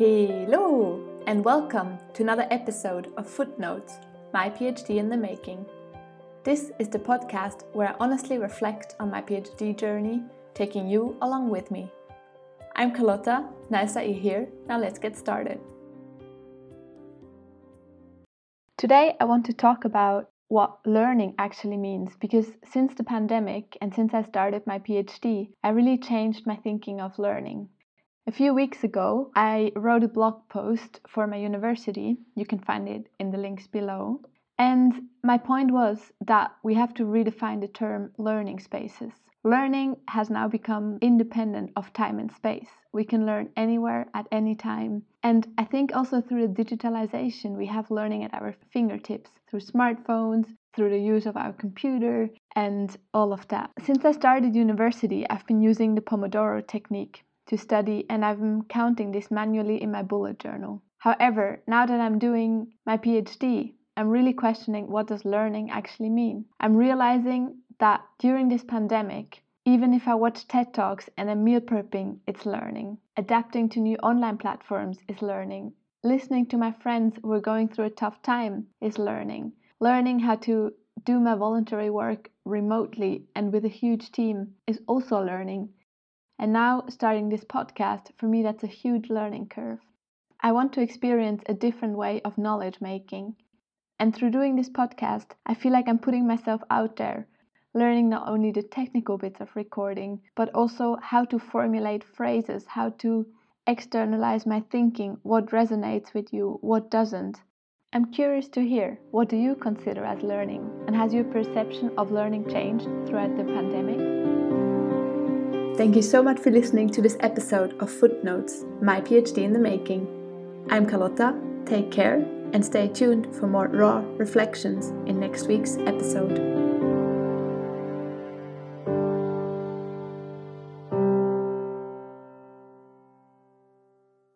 Hello, and welcome to another episode of Footnotes, my PhD in the making. This is the podcast where I honestly reflect on my PhD journey, taking you along with me. I'm Carlotta, nice that you're here. Now let's get started. Today, I want to talk about what learning actually means because since the pandemic and since I started my PhD, I really changed my thinking of learning. A few weeks ago, I wrote a blog post for my university. You can find it in the links below. And my point was that we have to redefine the term learning spaces. Learning has now become independent of time and space. We can learn anywhere at any time. And I think also through the digitalization, we have learning at our fingertips through smartphones, through the use of our computer, and all of that. Since I started university, I've been using the Pomodoro technique to study and I'm counting this manually in my bullet journal. However, now that I'm doing my PhD, I'm really questioning what does learning actually mean. I'm realizing that during this pandemic, even if I watch TED Talks and I'm meal prepping, it's learning. Adapting to new online platforms is learning. Listening to my friends who are going through a tough time is learning. Learning how to do my voluntary work remotely and with a huge team is also learning. And now, starting this podcast, for me, that's a huge learning curve. I want to experience a different way of knowledge making. And through doing this podcast, I feel like I'm putting myself out there, learning not only the technical bits of recording, but also how to formulate phrases, how to externalize my thinking, what resonates with you, what doesn't. I'm curious to hear what do you consider as learning and has your perception of learning changed throughout the pandemic? Thank you so much for listening to this episode of Footnotes, my PhD in the making. I'm Carlotta, take care and stay tuned for more raw reflections in next week's episode.